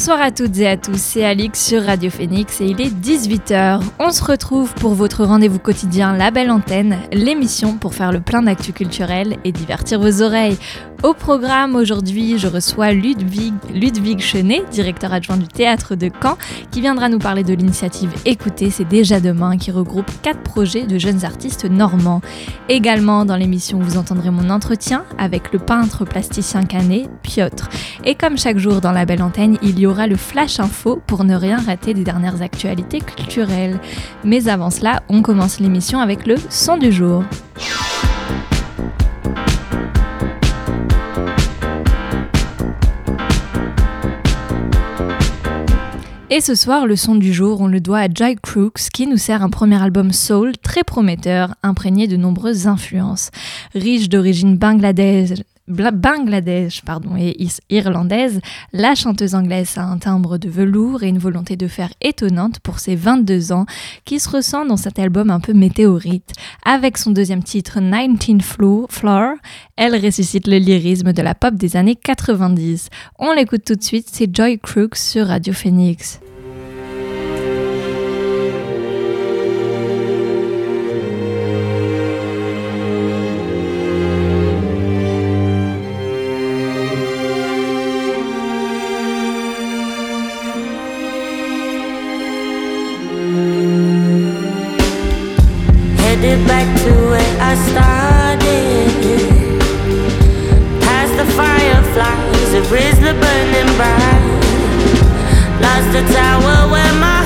Bonsoir à toutes et à tous, c'est Alix sur Radio Phoenix et il est 18h. On se retrouve pour votre rendez-vous quotidien La Belle Antenne, l'émission pour faire le plein d'actu culturel et divertir vos oreilles. Au programme aujourd'hui, je reçois Ludwig, Ludwig Chenet, directeur adjoint du théâtre de Caen, qui viendra nous parler de l'initiative Écoutez, c'est déjà demain, qui regroupe quatre projets de jeunes artistes normands. Également dans l'émission, vous entendrez mon entretien avec le peintre plasticien canet Piotr. Et comme chaque jour dans la belle antenne, il y aura le flash info pour ne rien rater des dernières actualités culturelles. Mais avant cela, on commence l'émission avec le son du jour. Et ce soir, le son du jour, on le doit à Jai Crooks qui nous sert un premier album soul très prometteur, imprégné de nombreuses influences. Riche d'origine bangladesh, Bangladesh pardon, et irlandaise, la chanteuse anglaise a un timbre de velours et une volonté de faire étonnante pour ses 22 ans qui se ressent dans cet album un peu météorite. Avec son deuxième titre 19 Floor, elle ressuscite le lyrisme de la pop des années 90. On l'écoute tout de suite, c'est Joy Crooks sur Radio Phoenix. The tower where my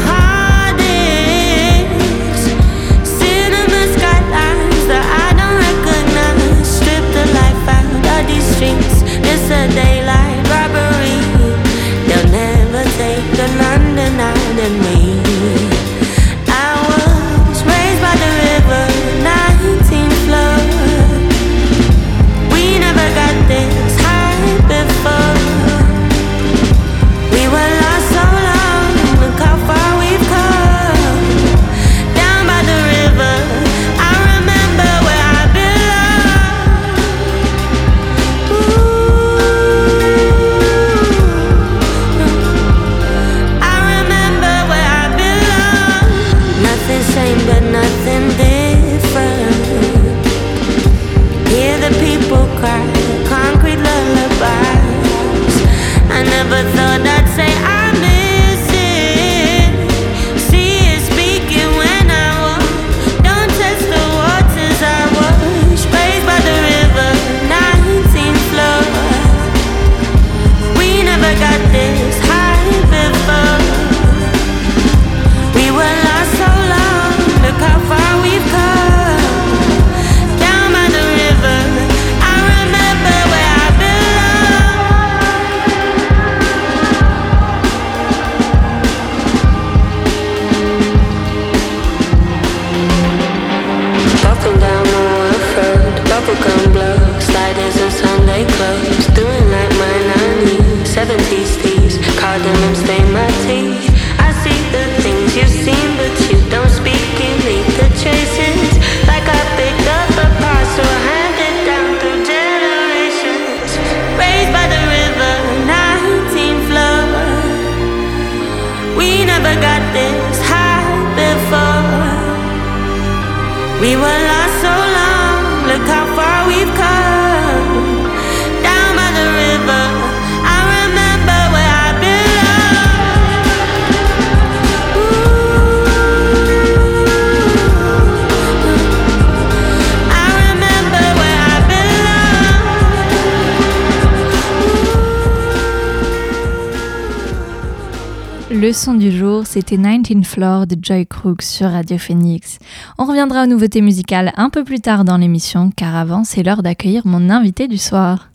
c'était 19 Floor de Joy Crook sur Radio Phoenix. On reviendra aux nouveautés musicales un peu plus tard dans l'émission, car avant, c'est l'heure d'accueillir mon invité du soir.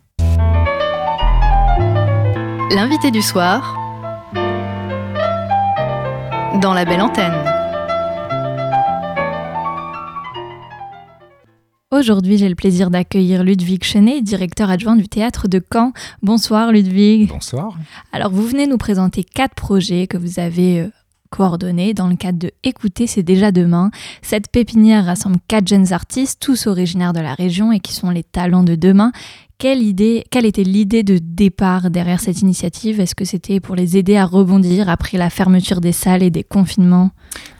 L'invité du soir dans la belle antenne. Aujourd'hui, j'ai le plaisir d'accueillir Ludwig Chenet, directeur adjoint du théâtre de Caen. Bonsoir Ludwig. Bonsoir. Alors, vous venez nous présenter quatre projets que vous avez euh, coordonnés dans le cadre de Écouter, c'est déjà demain. Cette pépinière rassemble quatre jeunes artistes, tous originaires de la région et qui sont les talents de demain. Quelle, idée, quelle était l'idée de départ derrière cette initiative? Est-ce que c'était pour les aider à rebondir après la fermeture des salles et des confinements?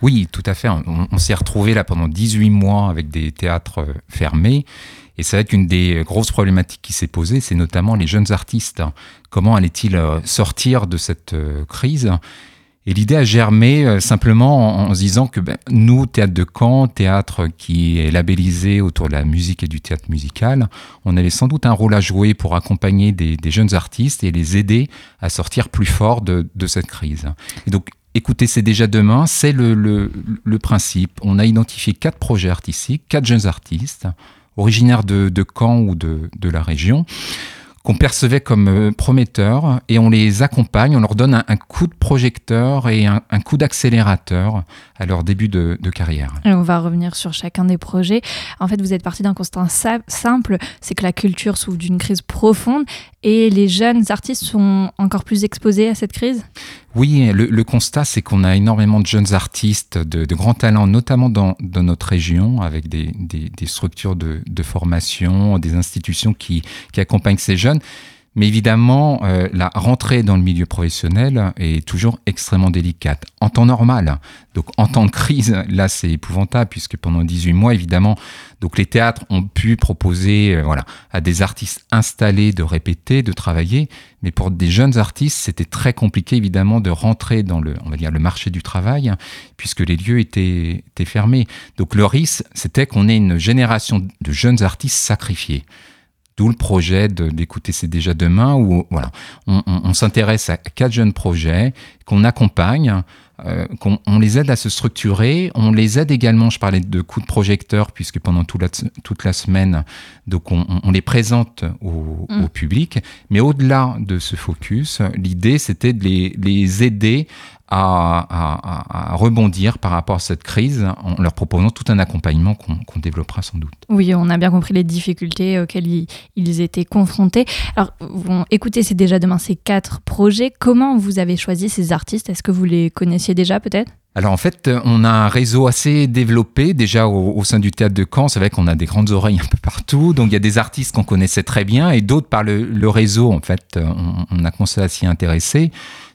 Oui, tout à fait. On, on s'est retrouvés là pendant 18 mois avec des théâtres euh, fermés. Et c'est vrai qu'une des grosses problématiques qui s'est posée, c'est notamment les jeunes artistes. Comment allaient-ils euh, sortir de cette euh, crise? Et l'idée a germé euh, simplement en, se disant que ben, nous, Théâtre de Caen, théâtre qui est labellisé autour de la musique et du théâtre musical, on avait sans doute un rôle à jouer pour accompagner des, jeunes artistes et les aider à sortir plus fort de, cette crise. Et donc, écoutez, c'est déjà demain, c'est le, principe. On a identifié quatre projets artistiques, quatre jeunes artistes, originaires de, Caen ou de la région qu'on percevait comme euh, prometteurs et on les accompagne, on leur donne un, coup de projecteur et un coup d'accélérateur à leur début de, de carrière. Et on va revenir sur chacun des projets. En fait, vous êtes parti d'un constat simple, c'est que la culture souffre d'une crise profonde et les jeunes artistes sont encore plus exposés à cette crise? Oui, le, le constat, c'est qu'on a énormément de jeunes artistes de, de grands talents, notamment dans, dans, notre région, avec des, des, des structures de, de, formation, des institutions qui, qui accompagnent ces jeunes. Mais évidemment, euh, la rentrée dans le milieu professionnel est toujours extrêmement délicate. En temps normal, donc en temps de crise, là c'est épouvantable puisque pendant 18 mois, évidemment, donc les théâtres ont pu proposer euh, voilà, à des artistes installés de répéter, de travailler. Mais pour des jeunes artistes, c'était très compliqué évidemment de rentrer dans le, on va dire, le marché du travail puisque les lieux étaient, étaient fermés. Donc le risque, c'était qu'on ait une génération de jeunes artistes sacrifiés. D'où le projet d'écouter C'est déjà demain, où voilà, on, on, on s'intéresse à quatre jeunes projets qu'on accompagne, euh, qu'on on les aide à se structurer, on les aide également, je parlais de coups de projecteur, puisque pendant toute la, toute la semaine, donc on, on les présente au, mmh. au public, mais au-delà de ce focus, l'idée c'était de les, les aider à, à, à, rebondir par rapport à cette crise en leur proposant tout un accompagnement qu'on qu développera sans doute. Oui, on a bien compris les difficultés auxquelles ils, ils étaient confrontés. Alors, bon, écoutez, c'est déjà demain ces quatre projets. Comment vous avez choisi ces artistes? Est-ce que vous les connaissiez déjà peut-être? Alors en fait, on a un réseau assez développé déjà au, au sein du théâtre de Caen. C'est vrai qu'on a des grandes oreilles un peu partout. Donc il y a des artistes qu'on connaissait très bien et d'autres par le, le, réseau. En fait, on, on a commencé à s'y intéresser.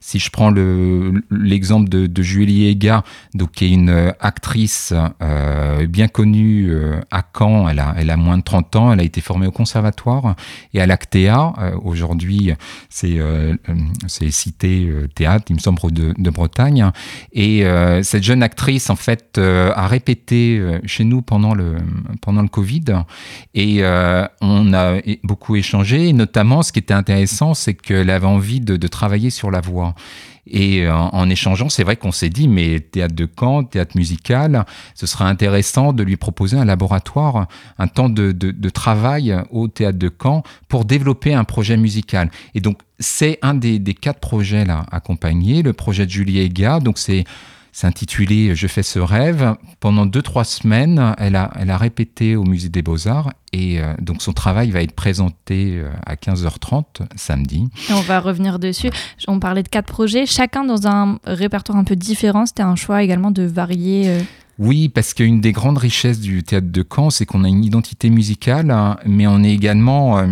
Si je prends l'exemple le, de, de, Julie Ega, donc qui est une actrice euh, bien connue euh, à Caen, elle a, elle a moins de 30 ans, elle a été formée au conservatoire et à l'Actea. Euh, Aujourd'hui, c'est euh, cité euh, théâtre, il me semble, de, de Bretagne. Et euh, cette jeune actrice, en fait, euh, a répété euh, chez nous pendant le, pendant le Covid et euh, on a beaucoup échangé. Notamment, ce qui était intéressant, c'est qu'elle avait envie de, de travailler sur la voix. Et en, en échangeant, c'est vrai qu'on s'est dit, mais théâtre de Caen, théâtre musical, ce serait intéressant de lui proposer un laboratoire, un temps de, travail au théâtre de Caen pour développer un projet musical. Et donc, c'est un des, des, quatre projets là accompagnés, le projet de Julie Ega. Donc, c'est c'est intitulé Je fais ce rêve. Pendant deux, trois semaines, elle a, elle a répété au Musée des Beaux-Arts et euh, donc son travail va être présenté euh, à 15h30 samedi. Et on va revenir dessus. On parlait de quatre projets, chacun dans un répertoire un peu différent. C'était un choix également de varier. Euh... Oui, parce qu'une des grandes richesses du théâtre de Caen, c'est qu'on a une identité musicale, hein, mais on est également euh,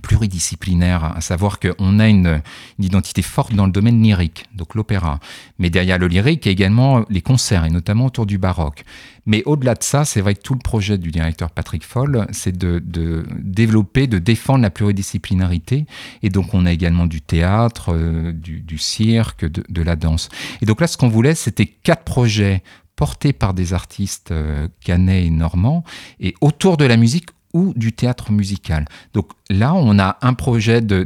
pluridisciplinaire, à savoir qu'on a une, identité forte dans le domaine lyrique, donc l'opéra. Mais derrière le lyrique, il y a également les concerts, et notamment autour du baroque. Mais au-delà de ça, c'est vrai que tout le projet du directeur Patrick Foll, c'est de, développer, de défendre la pluridisciplinarité. Et donc, on a également du théâtre, euh, du, cirque, de, la danse. Et donc là, ce qu'on voulait, c'était quatre projets portés par des artistes euh, et normands, et autour de la musique, ou du théâtre musical. Donc là, on a un projet de,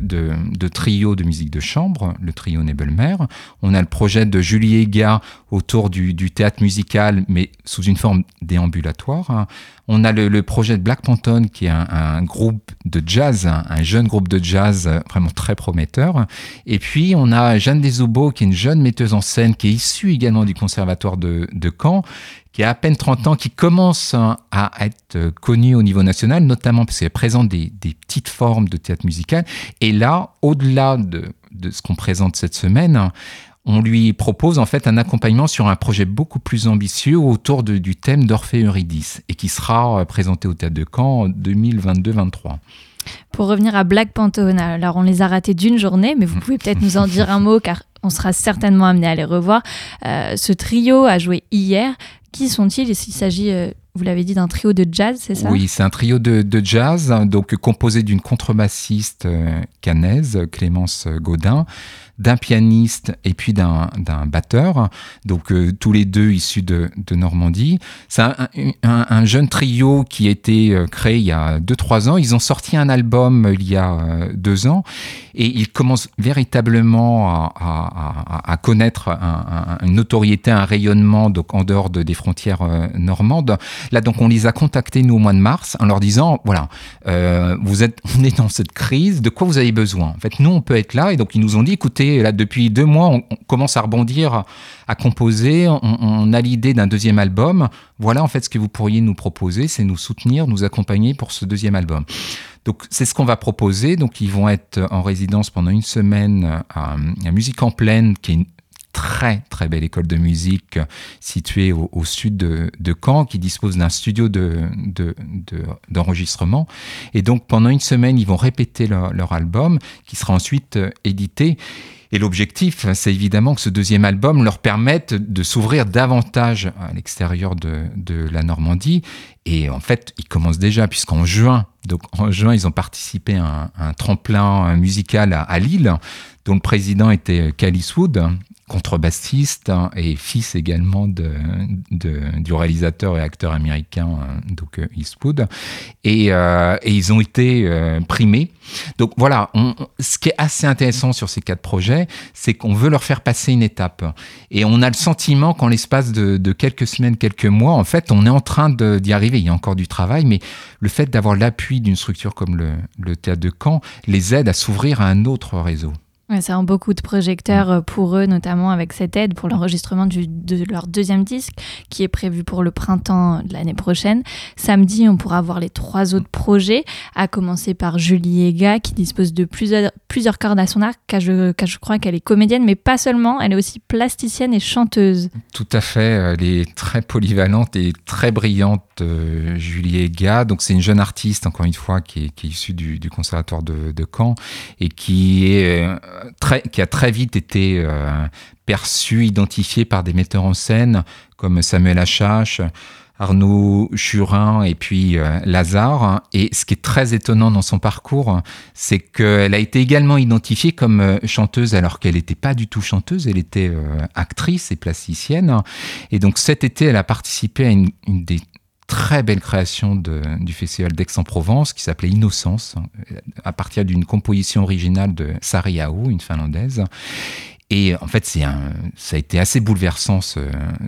trio de musique de chambre, le trio Nebelmer. On a le projet de Julie Ega autour du, théâtre musical, mais sous une forme déambulatoire. On a le, projet de Black Panton, qui est un, groupe de jazz, un, un, jeune groupe de jazz vraiment très prometteur. Et puis, on a Jeanne Desobo, qui est une jeune metteuse en scène, qui est issue également du conservatoire de Caen, qui a à peine 30 ans, qui commence à être connue au niveau national, notamment parce qu'elle présente des, des, petites formes de théâtre musical. Et là, au-delà de, de ce qu'on présente cette semaine, on lui propose en fait un accompagnement sur un projet beaucoup plus ambitieux autour de, du thème d'Orphée Eurydice et qui sera euh, présenté au Théâtre de Caen en 2022-23. Pour revenir à Black Pantone, alors on les a ratés d'une journée, mais vous pouvez peut-être nous en dire un mot car on sera certainement amené à les revoir. Euh, ce trio a joué hier. Qui sont-ils? Il s'agit, euh, vous l'avez dit, d'un trio de jazz, c'est ça? Oui, c'est un trio de, jazz, donc composé d'une contrebassiste euh, canaise, Clémence Gaudin, d'un pianiste et puis d'un batteur, donc euh, tous les deux issus de, de Normandie. C'est un, un, un, jeune trio qui a été euh, créé il y a 2-3 ans. Ils ont sorti un album il y a euh, deux ans et ils commencent véritablement à, à, connaître un, une notoriété, un rayonnement donc en dehors de, des frontières normandes. Là, donc, on les a contactés, nous, au mois de mars, en leur disant, voilà, euh, vous êtes, on est dans cette crise, de quoi vous avez besoin? En fait, nous, on peut être là. Et donc, ils nous ont dit, écoutez, là, depuis deux mois, on, commence à rebondir, à composer. On, a l'idée d'un deuxième album. Voilà, en fait, ce que vous pourriez nous proposer, c'est nous soutenir, nous accompagner pour ce deuxième album. Donc, c'est ce qu'on va proposer. Donc, ils vont être en résidence pendant une semaine à, Musique en Pleine, qui est une très très belle école de musique située au, sud de, Caen qui dispose d'un studio d'enregistrement. De, de, et donc pendant une semaine, ils vont répéter leur, album qui sera ensuite édité. Et l'objectif, c'est évidemment que ce deuxième album leur permette de s'ouvrir davantage à l'extérieur de, la Normandie. Et en fait, ils commencent déjà, puisqu'en juin, donc en juin, ils ont participé à un, tremplin musical à, Lille, dont le président était Calis Wood, contrebassiste et fils également de, de, du réalisateur et acteur américain donc Eastwood. Et, euh, et ils ont été euh, primés. Donc voilà on, ce qui est assez intéressant sur ces quatre projets c'est qu'on veut leur faire passer une étape. Et on a le sentiment qu'en l'espace de, de, quelques semaines quelques mois en fait on est en train d'y arriver. Il y a encore du travail mais le fait d'avoir l'appui d'une structure comme le, le théâtre de Caen les aide à s'ouvrir à un autre réseau Ouais, ça a beaucoup de projecteurs pour eux, notamment avec cette aide pour l'enregistrement de leur deuxième disque qui est prévu pour le printemps de l'année prochaine. Samedi, on pourra voir les trois autres projets, à commencer par Julie Ega qui dispose de plusieurs, cordes à son arc, car je, crois qu'elle est comédienne, mais pas seulement, elle est aussi plasticienne et chanteuse. Tout à fait, elle est très polyvalente et très brillante, euh, Julie Ega. Donc c'est une jeune artiste, encore une fois, qui est, issue du, conservatoire de, de Caen et qui est... Euh, très, qui a très vite été euh, perçu, identifié par des metteurs en scène comme Samuel Achache, Arnaud Churin et puis euh, Lazare. Et ce qui est très étonnant dans son parcours, c'est qu'elle a été également identifiée comme euh, chanteuse alors qu'elle n'était pas du tout chanteuse, elle était euh, actrice et plasticienne. Et donc cet été, elle a participé à une, une des très belle création du festival d'Aix-en-Provence qui s'appelait Innocence, à partir d'une composition originale de Sari Ao, une finlandaise. Et en fait, c'est ça a été assez bouleversant ce,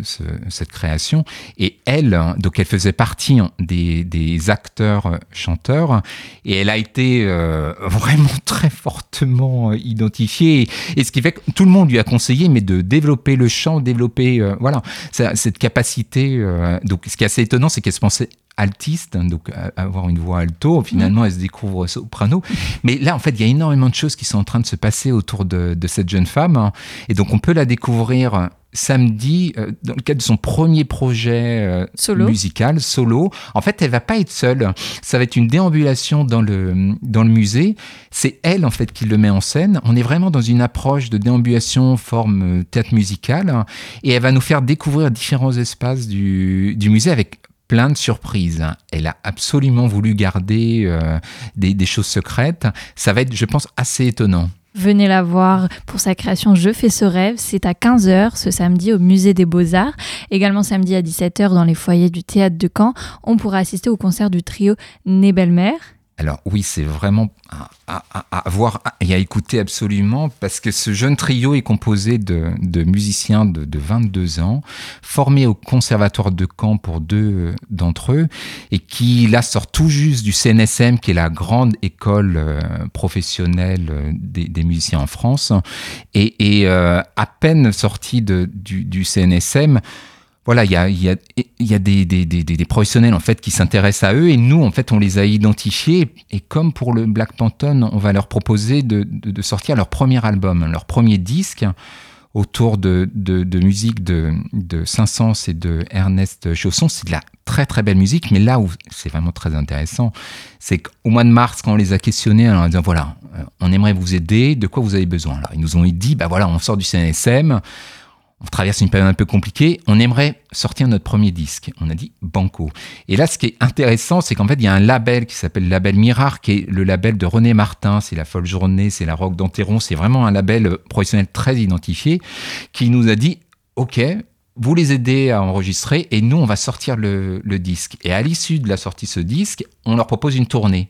ce, cette création. Et elle, donc elle faisait partie des, des acteurs chanteurs, et elle a été euh, vraiment très fortement identifiée. Et, ce qui fait que tout le monde lui a conseillé, mais de développer le chant, développer euh, voilà cette capacité. Euh, donc, ce qui est assez étonnant, c'est qu'elle se pensait altiste, donc avoir une voix alto. Finalement, elle se découvre soprano. Mais là, en fait, il y a énormément de choses qui sont en train de se passer autour de, de cette jeune femme. Et donc, on peut la découvrir samedi euh, dans le cadre de son premier projet euh, solo. musical solo. En fait, elle va pas être seule. Ça va être une déambulation dans le dans le musée. C'est elle en fait qui le met en scène. On est vraiment dans une approche de déambulation forme théâtre musical et elle va nous faire découvrir différents espaces du, du musée avec plein de surprises. Elle a absolument voulu garder euh, des, choses secrètes. Ça va être, je pense, assez étonnant. Venez la voir pour sa création Je fais ce rêve. C'est à 15h ce samedi au Musée des Beaux-Arts. Également samedi à 17h dans les foyers du théâtre de Caen. On pourra assister au concert du trio Né Belle-Mère. Alors oui, c'est vraiment à, à, à, voir et à écouter absolument parce que ce jeune trio est composé de, musiciens de, de, 22 ans, formés au conservatoire de Caen pour deux d'entre eux et qui là sortent tout juste du CNSM qui est la grande école euh, professionnelle des, des, musiciens en France et, et euh, à peine sortis de, du CNSM, voilà, il y a, y a, y a des, des, des, des professionnels en fait qui s'intéressent à eux et nous en fait on les a identifiés et comme pour le Black Pantone, on va leur proposer de, de, de sortir leur premier album, leur premier disque autour de, de, de musique de, de Saint-Saëns et de Ernest Chausson. C'est de la très très belle musique, mais là où c'est vraiment très intéressant, c'est qu'au mois de mars, quand on les a questionnés, en leur disant voilà, euh, on aimerait vous aider, de quoi vous avez besoin? Alors, Ils nous ont dit bah voilà, on sort du CNSM, on traverse une période un peu compliquée, on aimerait sortir notre premier disque. On a dit Banco. Et là, ce qui est intéressant, c'est qu'en fait, il y a un label qui s'appelle Label Mirar, qui est le label de René Martin. C'est la Folle Journée, c'est la Rock d'Anteron. C'est vraiment un label professionnel très identifié qui nous a dit OK, vous les aidez à enregistrer et nous, on va sortir le, le disque. Et à l'issue de la sortie de ce disque, on leur propose une tournée.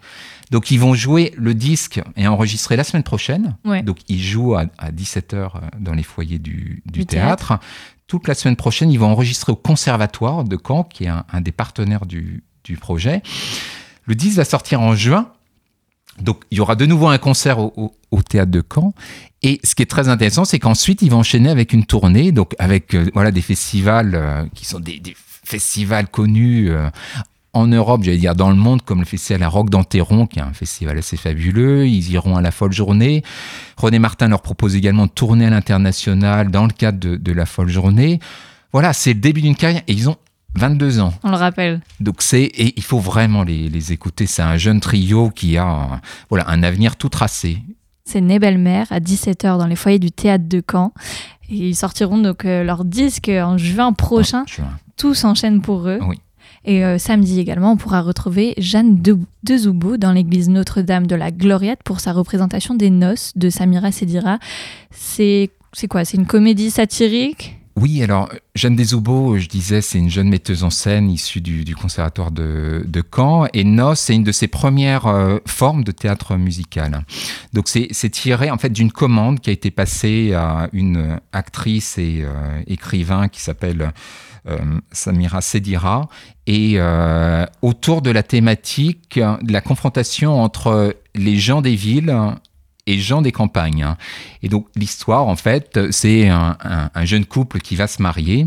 Donc, ils vont jouer le disque et enregistrer la semaine prochaine. Ouais. Donc, ils jouent à, à 17h dans les foyers du, du, Du théâtre. Toute la semaine prochaine, ils vont enregistrer au Conservatoire de Caen, qui est un, un des partenaires du, du projet. Le disque va sortir en juin. Donc, il y aura de nouveau un concert au, théâtre de Caen. Et ce qui est très intéressant, c'est qu'ensuite, ils vont enchaîner avec une tournée, donc avec euh, voilà, des festivals euh, qui sont des, des festivals connus euh, en Europe, j'allais dire dans le monde, comme le festival à Rock d'Anteron, qui est un festival assez fabuleux. Ils iront à la Folle Journée. René Martin leur propose également de tourner à l'international dans le cadre de, de la Folle Journée. Voilà, c'est le début d'une carrière et ils ont 22 ans. On le rappelle. Donc c'est et il faut vraiment les, les écouter. C'est un jeune trio qui a euh, voilà un avenir tout tracé. C'est Né Belle-Mère à 17h dans les foyers du théâtre de Caen. Et ils sortiront donc euh, leur disque en juin prochain. Je- Tout s'enchaîne pour eux. Oui. Et euh, samedi également, on pourra retrouver Jeanne de, de Zoubo dans l'église Notre-Dame de la Gloriette pour sa représentation des noces de Samira Sedira. C'est c'est quoi? C'est une comédie satirique? Oui, alors Jeanne Desoubos, je disais, c'est une jeune metteuse en scène issue du, du conservatoire de, de Caen. Et Nos, c'est une de ses premières euh, formes de théâtre musical. Donc c'est tiré en fait d'une commande qui a été passée à une actrice et euh, écrivain qui s'appelle euh, Samira Sedira et euh, autour de la thématique de la confrontation entre les gens des villes et gens des campagnes. hein. Et donc l'histoire, en fait, c'est un, un- un jeune couple qui va se marier.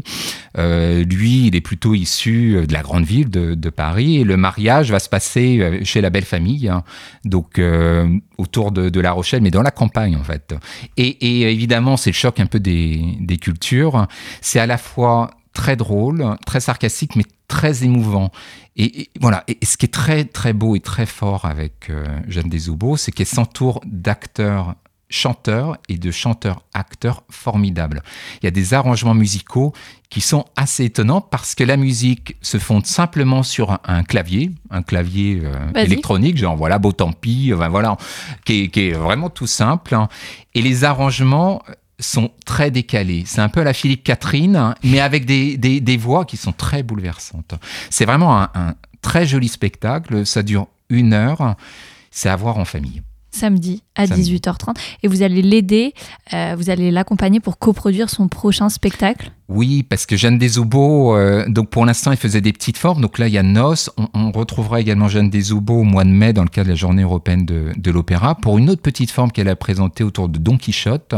Euh, lui, il est plutôt issu de la grande ville de, Paris, et le mariage va se passer euh, chez la belle famille, hein. donc euh, autour de, La Rochelle, mais dans la campagne, en fait. Et, évidemment, c'est le choc un peu des cultures. C'est à la fois très drôle, très sarcastique, mais très émouvant. Et, et voilà. Et, et ce qui est très très beau et très fort avec euh, Jeanne Desoubos, c'est qu'elle s'entoure d'acteurs chanteurs et de chanteurs-acteurs formidables. Il y a des arrangements musicaux qui sont assez étonnants parce que la musique se fonde simplement sur un, un clavier, un clavier euh, électronique, genre voilà, beau tant pis, enfin, voilà, qui est, qui est vraiment tout simple. Et les arrangements sont très décalés. C'est un peu à la Philippe Catherine, hein, mais avec des, des, voix qui sont très bouleversantes. C'est vraiment un très joli spectacle. Ça dure une heure. C'est à voir en famille. samedi à Samedi. 18h30. Et vous allez l'aider, euh, vous allez l'accompagner pour coproduire son prochain spectacle. Oui, parce que Jeanne Desoubos, euh, donc pour l'instant, elle faisait des petites formes. Donc là, il y a Nos. On, on retrouvera également Jeanne Desoubos au mois de mai dans le cadre de la journée européenne de, de l'opéra pour une autre petite forme qu'elle a présentée autour de Don Quichotte.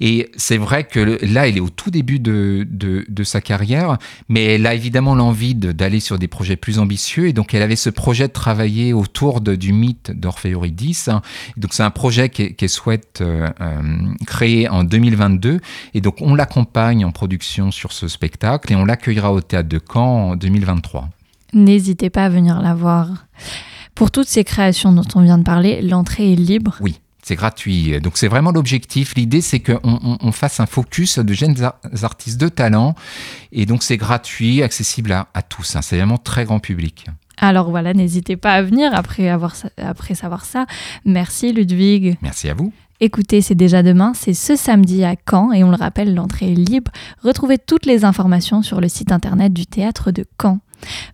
Et c'est vrai que le- là, elle est au tout début de, de, de sa carrière, mais elle a évidemment l'envie d'aller sur des projets plus ambitieux. Et donc, elle avait ce projet de travailler autour du mythe d'Orphée Eurydice. Donc, c'est un projet qu'elle souhaite euh, euh, créer en 2022. Et donc, on l'accompagne en production sur ce spectacle et on l'accueillera au théâtre de Caen en 2023. N'hésitez pas à venir la voir. Pour toutes ces créations dont on vient de parler, l'entrée est libre. Oui. C'est gratuit. Donc c'est vraiment l'objectif. L'idée, c'est qu'on on, on fasse un focus de jeunes ar- artistes de talent. Et donc c'est gratuit, accessible à, à tous. hein. C'est vraiment très grand public. Alors voilà, n'hésitez pas à venir après, avoir, après savoir ça. Merci Ludwig. Merci à vous. Écoutez, c'est déjà demain, c'est ce samedi à Caen et on le rappelle, l'entrée est libre. Retrouvez toutes les informations sur le site internet du théâtre de Caen.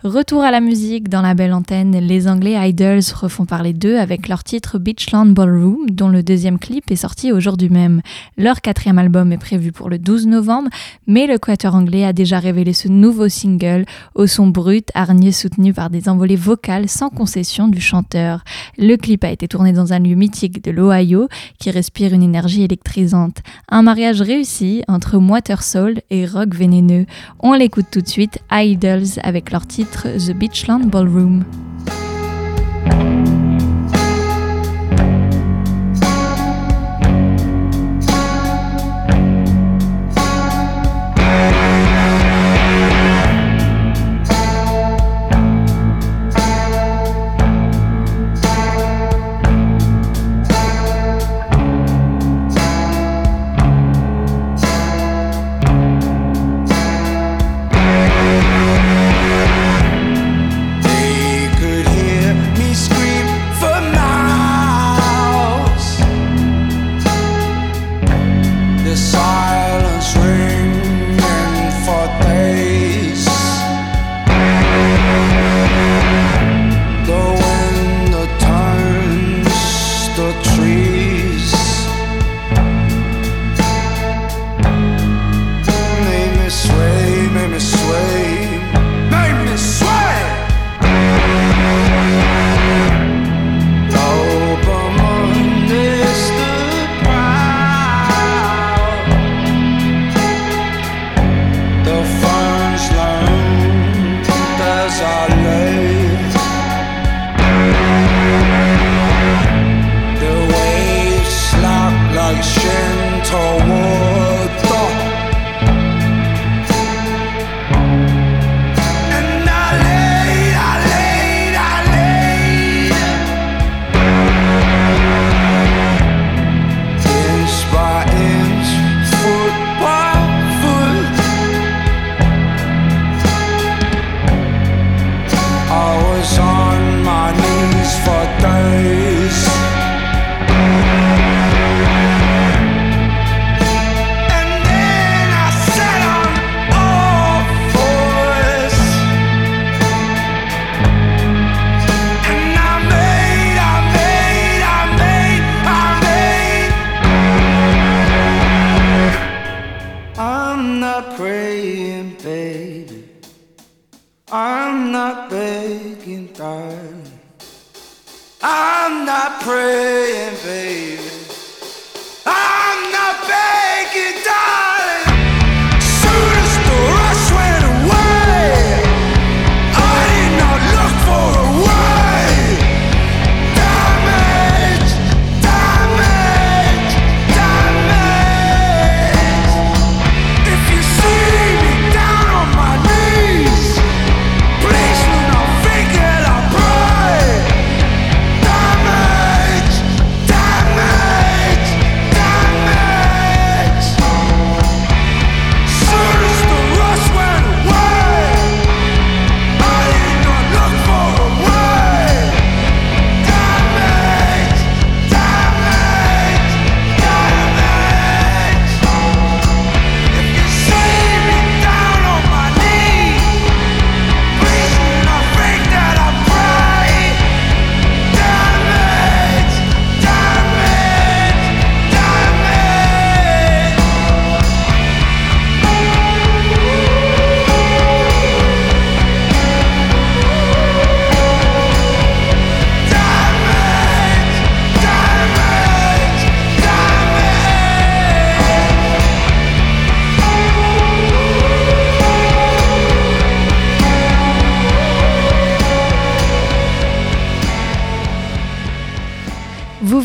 Retour à la musique dans la belle antenne, les Anglais Idols refont parler d'eux avec leur titre Beachland Ballroom, dont le deuxième clip est sorti aujourd'hui même. Leur quatrième album est prévu pour le 12 novembre, mais le quatuor anglais a déjà révélé ce nouveau single au son brut, hargneux soutenu par des envolées vocales sans concession du chanteur. Le clip a été tourné dans un lieu mythique de l'Ohio qui respire une énergie électrisante. Un mariage réussi entre Water Soul et rock vénéneux. On l'écoute tout de suite, Idols, avec leur titre The Beachland Ballroom.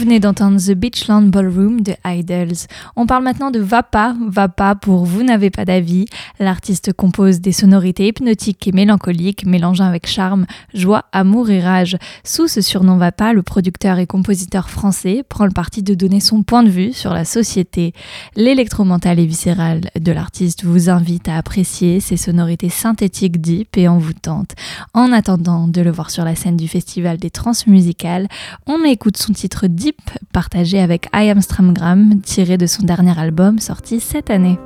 D'entendre The Beachland Ballroom de Idols. On parle maintenant de Vapa, Vapa pour Vous n'avez pas d'avis. L'artiste compose des sonorités hypnotiques et mélancoliques, mélangeant avec charme, joie, amour et rage. Sous ce surnom Vapa, le producteur et compositeur français prend le parti de donner son point de vue sur la société. L'électromental et viscéral de l'artiste vous invite à apprécier ses sonorités synthétiques deep et envoûtantes. En attendant de le voir sur la scène du Festival des Transmusicales, on écoute son titre Deep partagé avec I Am Stramgram, tiré de son dernier album sorti cette année.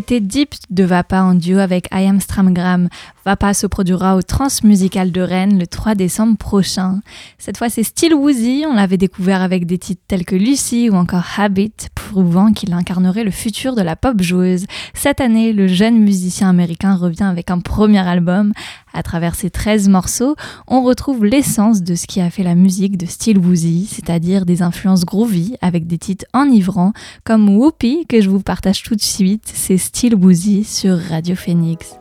C'était Deep de Vapa en duo avec I Am Stramgram. Vapa se produira au Transmusical de Rennes le 3 décembre prochain. Cette fois, c'est Still Woozy. On l'avait découvert avec des titres tels que Lucy ou encore Habit, prouvant qu'il incarnerait le futur de la pop joueuse. Cette année, le jeune musicien américain revient avec un premier album. À travers ces 13 morceaux, on retrouve l'essence de ce qui a fait la musique de Still Woozy, c'est-à-dire des influences groovy avec des titres enivrants comme Whoopi que je vous partage tout de suite. C'est Still Woozy sur Radio Phoenix.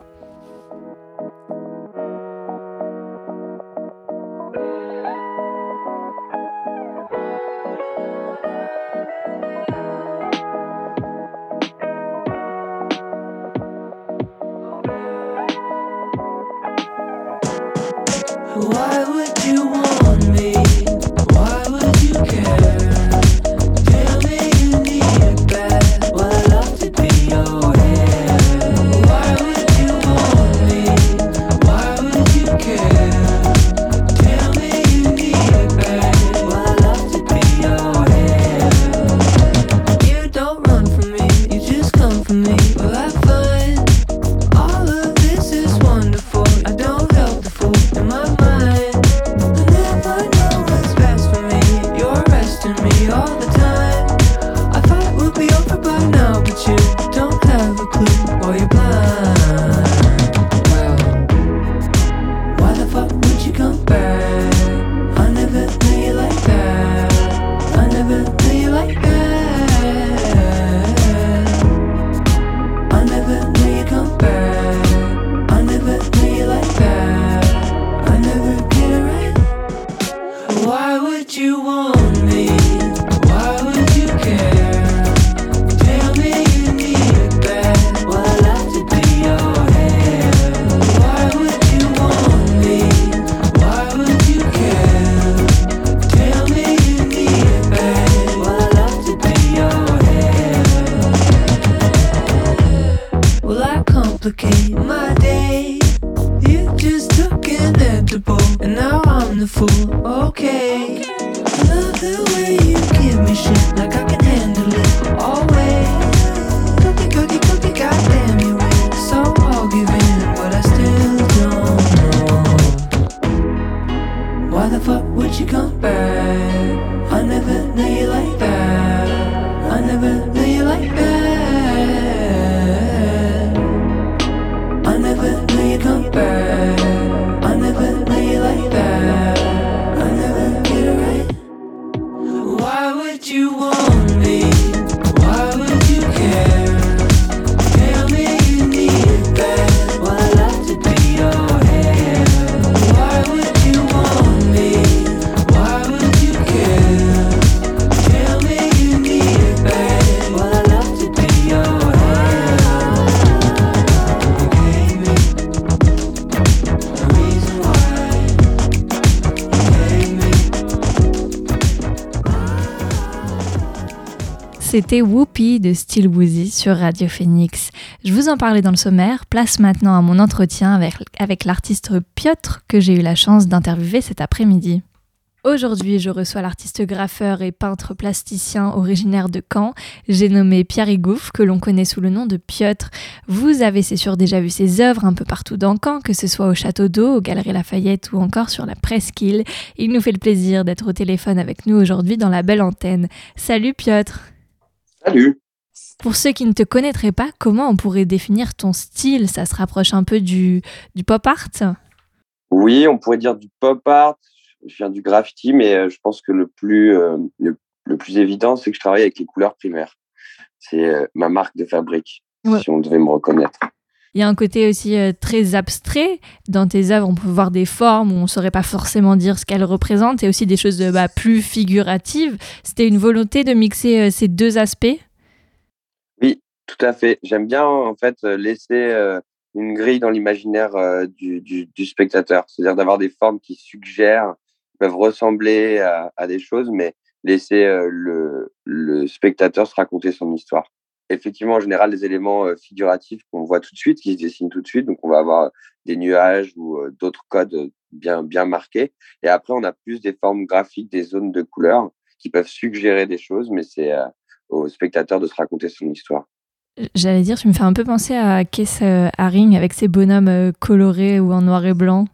you want. C'était Whoopi de Steel Woozy sur Radio Phoenix. Je vous en parlais dans le sommaire, place maintenant à mon entretien avec, l'artiste Piotr que j'ai eu la chance d'interviewer cet après-midi. Aujourd'hui, je reçois l'artiste graffeur et peintre plasticien originaire de Caen. J'ai nommé Pierre Igouf, que l'on connaît sous le nom de Piotr. Vous avez, c'est sûr, déjà vu ses œuvres un peu partout dans Caen, que ce soit au Château d'Eau, aux Galeries Lafayette ou encore sur la Presqu'île. Il nous fait le plaisir d'être au téléphone avec nous aujourd'hui dans la belle antenne. Salut Piotr Salut Pour ceux qui ne te connaîtraient pas, comment on pourrait définir ton style? Ça se rapproche un peu du, du pop art? Oui, on pourrait dire du pop art, je viens du graffiti, mais euh, je pense que le plus, euh, le, le, plus évident, c'est que je travaille avec les couleurs primaires. C'est euh, ma marque de fabrique, ouais. si on devait me reconnaître. Il y a un côté aussi euh, très abstrait. Dans tes œuvres, on peut voir des formes où on ne saurait pas forcément dire ce qu'elles représentent et aussi des choses bah, plus figuratives. C'était une volonté de mixer euh, ces deux aspects? Oui, tout à fait. J'aime bien en fait laisser euh, une grille dans l'imaginaire du, spectateur. C'est-à-dire d'avoir des formes qui suggèrent, peuvent ressembler à, à des choses, mais laisser le, le spectateur se raconter son histoire effectivement en général des éléments euh, figuratifs qu'on voit tout de suite, qui se dessinent tout de suite. Donc on va avoir des nuages ou euh, d'autres codes bien bien marqués. Et après on a plus des formes graphiques, des zones de couleurs qui peuvent suggérer des choses, mais c'est euh, au spectateur de se raconter son histoire. J'allais dire, tu me fais un peu penser à Keith Haring avec ses bonhommes colorés ou en noir et blanc.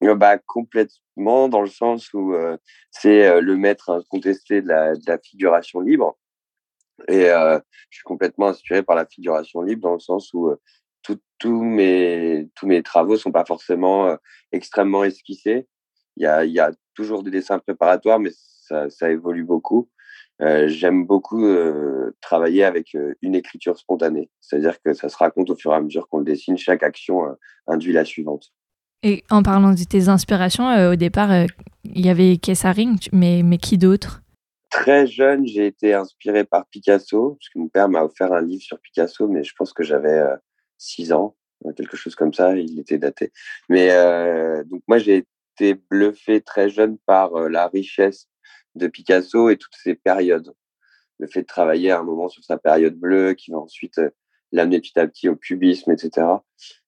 Bah, complètement, dans le sens où euh, c'est euh, le maître incontesté de la, de la figuration libre. Et euh, je suis complètement inspiré par la figuration libre dans le sens où tous tout mes, tous mes travaux sont pas forcément extrêmement esquissés. Il y a, toujours des dessins préparatoires, mais ça, évolue beaucoup. Euh, J'aime beaucoup euh, travailler avec euh, une écriture spontanée, c'est-à-dire que ça se raconte au fur et à mesure qu'on le dessine. Chaque action induit la suivante. Et en parlant de tes inspirations, au départ, il y avait Kessaring, mais, mais qui d'autre? Très jeune, j'ai été inspiré par Picasso, parce que mon père m'a offert un livre sur Picasso, mais je pense que j'avais 6 ans, quelque chose comme ça, il était daté. Mais euh, donc moi, j'ai été bluffé très jeune par la richesse de Picasso et toutes ses périodes. Le fait de travailler à un moment sur sa période bleue, qui va ensuite l'amener petit à petit au cubisme, etc.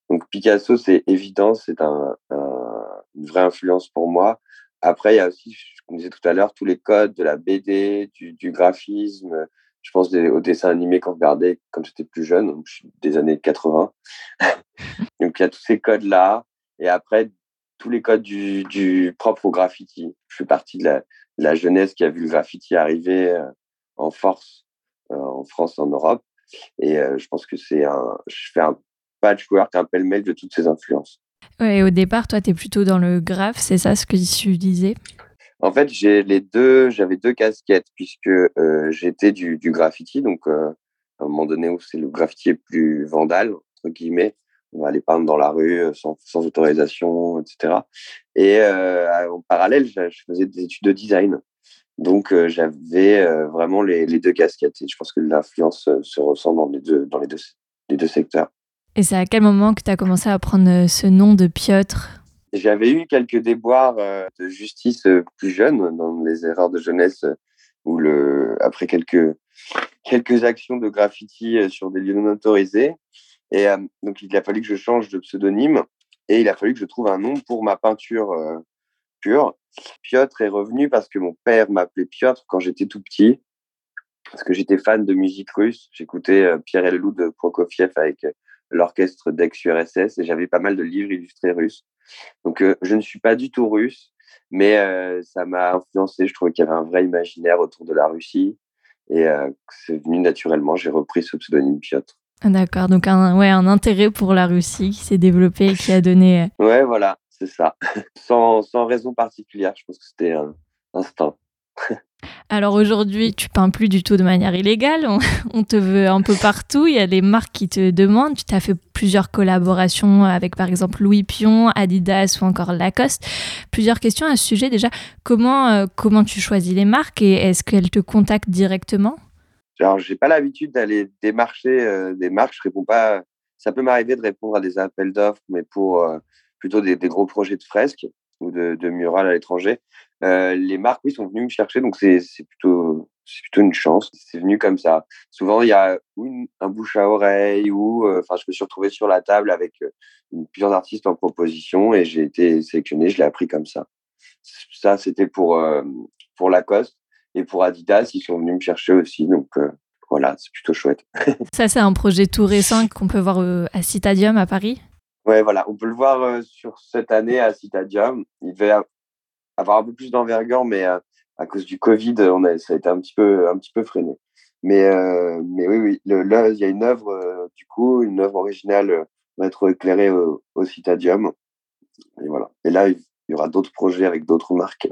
Donc Picasso, c'est évident, c'est un, un, une vraie influence pour moi. Après, il y a aussi, comme je disais tout à l'heure, tous les codes de la BD, du, du graphisme. Je pense des, aux dessins animés qu'on regardait quand j'étais plus jeune, donc je suis des années 80. donc il y a tous ces codes-là. Et après, tous les codes du, du propre au graffiti. Je fais partie de la, de la jeunesse qui a vu le graffiti arriver euh, en force euh, en France, en Europe. Et euh, je pense que c'est un, je fais un patchwork, un pêle-mêle de toutes ces influences. Ouais, au départ, toi, tu es plutôt dans le graphe, c'est ça ce que tu disais? En fait, j'ai les deux, j'avais deux casquettes puisque euh, j'étais du, du, graffiti, donc euh, à un moment donné où c'est le graffiti plus vandal entre guillemets, on va aller peindre dans la rue euh, sans, sans autorisation, etc. Et en parallèle, je, faisais des études de design, donc j'avais vraiment les, les, deux casquettes. Et je pense que l'influence se ressent dans les deux, dans les deux, les deux secteurs. Et c'est à quel moment que tu as commencé à prendre ce nom de Piotr? J'avais eu quelques déboires de justice plus jeune dans les erreurs de jeunesse où le, après quelques, quelques actions de graffiti sur des lieux non autorisés. Et euh, donc, il a fallu que je change de pseudonyme et il a fallu que je trouve un nom pour ma peinture euh, pure. Piotr est revenu parce que mon père m'appelait Piotr quand j'étais tout petit, parce que j'étais fan de musique russe. J'écoutais euh, Pierre et le loup de Prokofiev avec l'orchestre d'ex-URSS et j'avais pas mal de livres illustrés russes. Donc, euh, je ne suis pas du tout russe, mais euh, ça m'a influencé. Je trouvais qu'il y avait un vrai imaginaire autour de la Russie et euh, c'est venu naturellement. J'ai repris ce pseudonyme Piotr. D'accord, donc un, ouais, un intérêt pour la Russie qui s'est développé et qui a donné. Ouais, voilà, c'est ça. sans, sans raison particulière, je pense que c'était un instinct. Alors aujourd'hui, tu peins plus du tout de manière illégale. On, te veut un peu partout. Il y a des marques qui te demandent. Tu t'as fait plusieurs collaborations avec, par exemple, Louis Pion, Adidas ou encore Lacoste. Plusieurs questions à ce sujet. Déjà, comment, euh, comment tu choisis les marques et est-ce qu'elles te contactent directement? Alors, j'ai pas l'habitude d'aller démarcher euh, des marques. Je réponds pas. Ça peut m'arriver de répondre à des appels d'offres, mais pour euh, plutôt des, gros projets de fresques ou de murales à l'étranger. Euh, les marques, oui, sont venues me chercher, donc c'est plutôt, plutôt une chance. C'est venu comme ça. Souvent, il y a une, un bouche à oreille ou, euh, enfin, je me suis retrouvé sur la table avec euh, plusieurs artistes en proposition et j'ai été sélectionné. Je l'ai appris comme ça. Ça, c'était pour pour Lacoste et pour Adidas, ils sont venus me chercher aussi. Donc voilà, c'est plutôt chouette. ça, c'est un projet tout récent qu'on peut voir à Citadium à Paris? Ouais, voilà, on peut le voir sur cette année à Citadium. Il devait avoir un peu plus d'envergure, mais à cause du Covid, on a, ça a été un petit peu, un petit peu freiné. Mais, euh, mais oui, oui, le, là, il y a une œuvre, euh, du coup, une œuvre originale euh, va être éclairée au, au Citadium. Et voilà. Et là, il y aura d'autres projets avec d'autres marques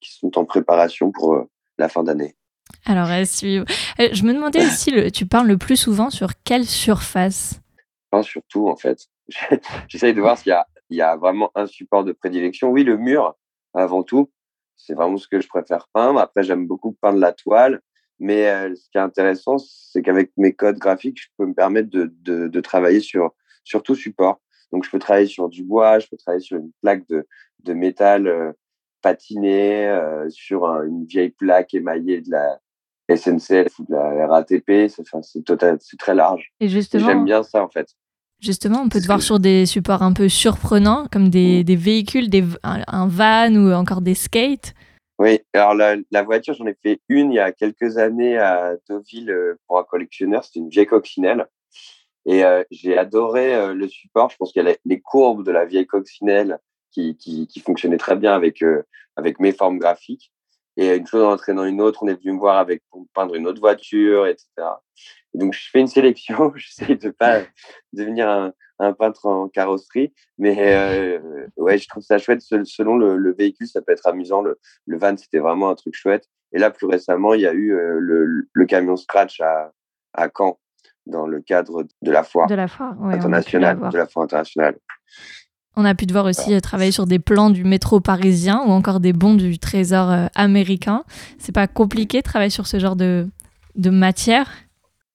qui sont en préparation pour la fin d'année. Alors, je me demandais aussi, le, tu parles le plus souvent sur quelle surface? Pas surtout, en fait. J'essaye de voir s'il y a, il y a vraiment un support de prédilection. Oui, le mur, avant tout c'est vraiment ce que je préfère peindre. Après, j'aime beaucoup peindre la toile. Mais euh, ce qui est intéressant, c'est qu'avec mes codes graphiques, je peux me permettre de, de, de, travailler sur, sur tout support. Donc, je peux travailler sur du bois, je peux travailler sur une plaque de, de métal euh, patinée, euh, sur une vieille plaque émaillée de la SNCF ou de la RATP. C'est très large. Et justement, j'aime bien ça, en fait. Justement, on peut te voir sur des supports un peu surprenants, comme des, des véhicules, des, un, van ou encore des skates? Oui, alors la, la voiture, j'en ai fait une il y a quelques années à Deauville euh, pour un collectionneur. C'était une vieille coccinelle. Et euh, j'ai adoré euh, le support. Je pense qu'il y a les, courbes de la vieille coccinelle qui, qui, qui fonctionnaient très bien avec, avec mes formes graphiques. Et une chose en entraînant une autre, on est venu me voir avec pour peindre une autre voiture, etc. donc je fais une sélection, j'essaie de pas devenir un, un, peintre en carrosserie, mais euh, ouais, je trouve ça chouette. Selon le, le, véhicule, ça peut être amusant. Le, le van, c'était vraiment un truc chouette. Et là, plus récemment, il y a eu euh, le, le, camion Scratch à, à Caen dans le cadre de la foire, de la foire internationale, de la foire internationale. On a pu te voir aussi euh, travailler sur des plans du métro parisien ou encore des bons du trésor euh, américain. C'est pas compliqué de travailler sur ce genre de, de matière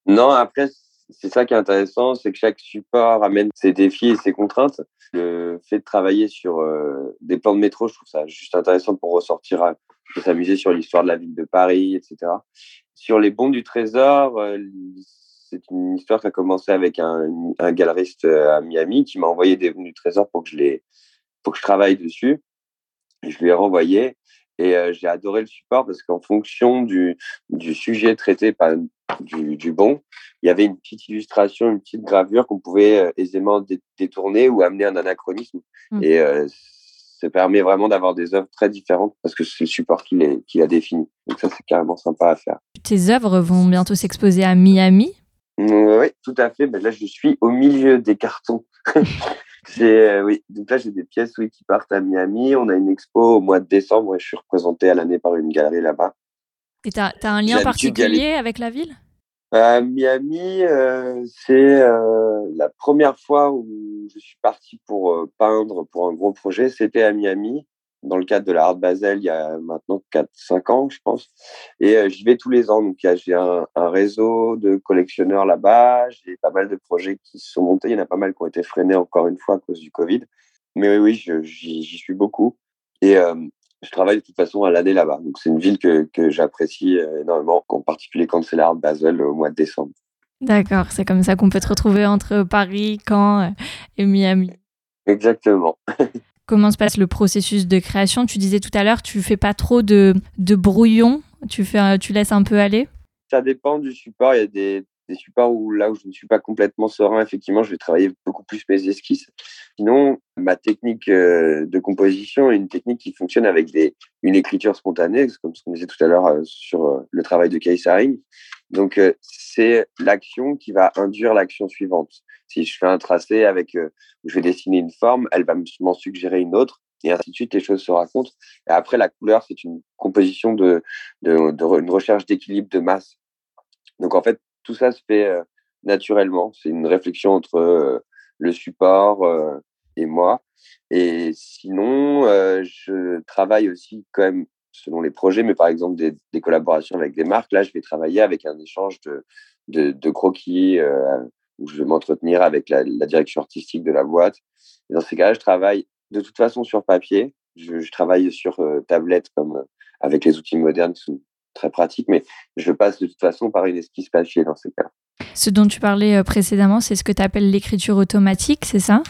Non, après, c'est ça qui est intéressant, c'est que chaque support amène ses défis et ses contraintes. Le fait de travailler sur euh, des plans de métro, je trouve ça juste intéressant pour ressortir, de s'amuser sur l'histoire de la ville de Paris, etc. Sur les bons du trésor, c'est une histoire qui a commencé avec un, un galeriste euh, à Miami qui m'a envoyé des venus du trésor pour que je les, pour que je travaille dessus. Je lui ai renvoyé et euh, j'ai adoré le support parce qu'en fonction du, du sujet traité par du, du, bon, il y avait une petite illustration, une petite gravure qu'on pouvait euh, aisément détourner ou amener un anachronisme. Mmh. Et ça permet vraiment d'avoir des œuvres très différentes parce que c'est le support qu'il qui a défini. Donc ça, c'est carrément sympa à faire. Tes œuvres vont bientôt s'exposer à Miami? Oui, tout à fait. Ben là, je suis au milieu des cartons. Euh, oui. Donc là, j'ai des pièces oui, qui partent à Miami. On a une expo au mois de décembre et je suis représenté à l'année par une galerie là-bas. Et tu as, un lien particulier avec la ville? Euh, Miami, euh, c'est la première fois où je suis parti pour peindre pour un gros projet. C'était à Miami dans le cadre de la Art Basel il y a maintenant 4-5 ans, je pense. Et euh, j'y vais tous les ans. Donc, j'ai un, un, réseau de collectionneurs là-bas. J'ai pas mal de projets qui se sont montés. Il y en a pas mal qui ont été freinés encore une fois à cause du Covid. Mais oui, oui j'y suis beaucoup. Et euh, je travaille de toute façon à l'année là-bas. Donc, c'est une ville que, que j'apprécie euh, énormément, en particulier quand c'est la Art Basel au mois de décembre. D'accord, c'est comme ça qu'on peut te retrouver entre Paris, Caen et Miami. Exactement. Comment se passe le processus de création Tu disais tout à l'heure, tu fais pas trop de, de brouillon, tu, fais, tu laisses un peu aller? Ça dépend du support. Il y a des, des supports où là où je ne suis pas complètement serein, effectivement, je vais travailler beaucoup plus mes esquisses. Sinon, ma technique euh, de composition est une technique qui fonctionne avec des, une écriture spontanée, comme ce qu'on disait tout à l'heure euh, sur euh, le travail de Kay Haring. Donc, c'est l'action qui va induire l'action suivante. Si je fais un tracé avec, où je vais dessiner une forme, elle va m'en suggérer une autre, et ainsi de suite, les choses se racontent. Et après, la couleur, c'est une composition de, de, de une recherche d'équilibre de masse. Donc, en fait, tout ça se fait naturellement. C'est une réflexion entre le support et moi. Et sinon, je travaille aussi quand même selon les projets, mais par exemple des, collaborations avec des marques. Là, je vais travailler avec un échange de, croquis où je vais m'entretenir avec la, direction artistique de la boîte. Dans ces cas-là, je travaille de toute façon sur papier. Je, travaille sur tablette comme avec les outils modernes qui sont très pratique. Mais je passe de toute façon par une esquisse papier dans ces cas. Ce dont tu parlais euh, précédemment, c'est ce que tu appelles l'écriture automatique, c'est ça?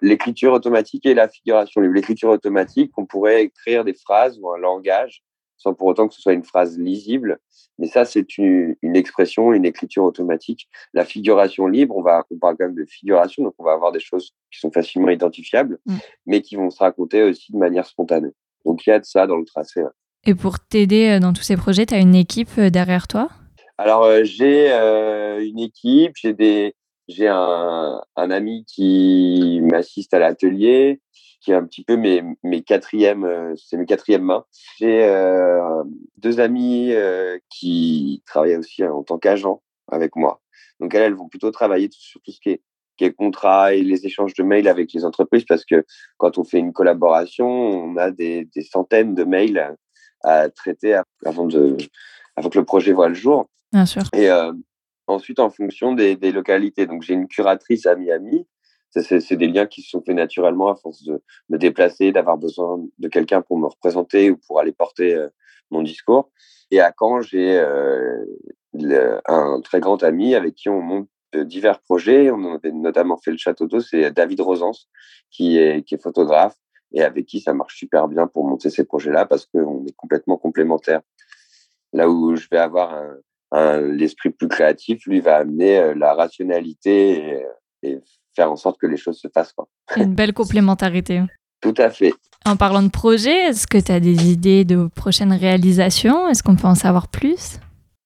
L'écriture automatique et la figuration libre. L'écriture automatique, on pourrait écrire des phrases ou un langage sans pour autant que ce soit une phrase lisible. Mais ça, c'est une, expression, une écriture automatique. La figuration libre, on, va, on parle quand même de figuration, donc on va avoir des choses qui sont facilement identifiables, mm. mais qui vont se raconter aussi de manière spontanée. Donc il y a de ça dans le tracé. Et pour t'aider euh, dans tous ces projets, tu as une équipe euh, derrière toi? Alors euh, j'ai une équipe, j'ai des j'ai un, un, ami qui m'assiste à l'atelier, qui est un petit peu mes, mes quatrièmes, euh, c'est mes quatrièmes mains. J'ai euh, deux amis euh, qui travaillent aussi en tant qu'agents avec moi. Donc elles, elles vont plutôt travailler sur tout ce qui est, qui est contrat et les échanges de mails avec les entreprises parce que quand on fait une collaboration, on a des, des centaines de mails à, traiter avant, de, avant que le projet voit le jour. Bien sûr. Et ensuite, en fonction des, localités. Donc j'ai une curatrice à Miami c'est des liens qui se sont faits naturellement à force de me déplacer, d'avoir besoin de quelqu'un pour me représenter ou pour aller porter euh, mon discours. Et à Caen, j'ai euh, un très grand ami avec qui on monte divers projets. On avait notamment fait le Château d'eau, c'est David Rosance, qui est, qui est photographe et avec qui ça marche super bien pour monter ces projets-là parce qu'on est complètement complémentaires. Là où je vais avoir un, l'esprit plus créatif, lui va amener euh, la rationalité et, et faire en sorte que les choses se fassent. Quoi. Une belle complémentarité. Tout à fait. En parlant de projet, est-ce que tu as des idées de prochaines réalisations? Est-ce qu'on peut en savoir plus?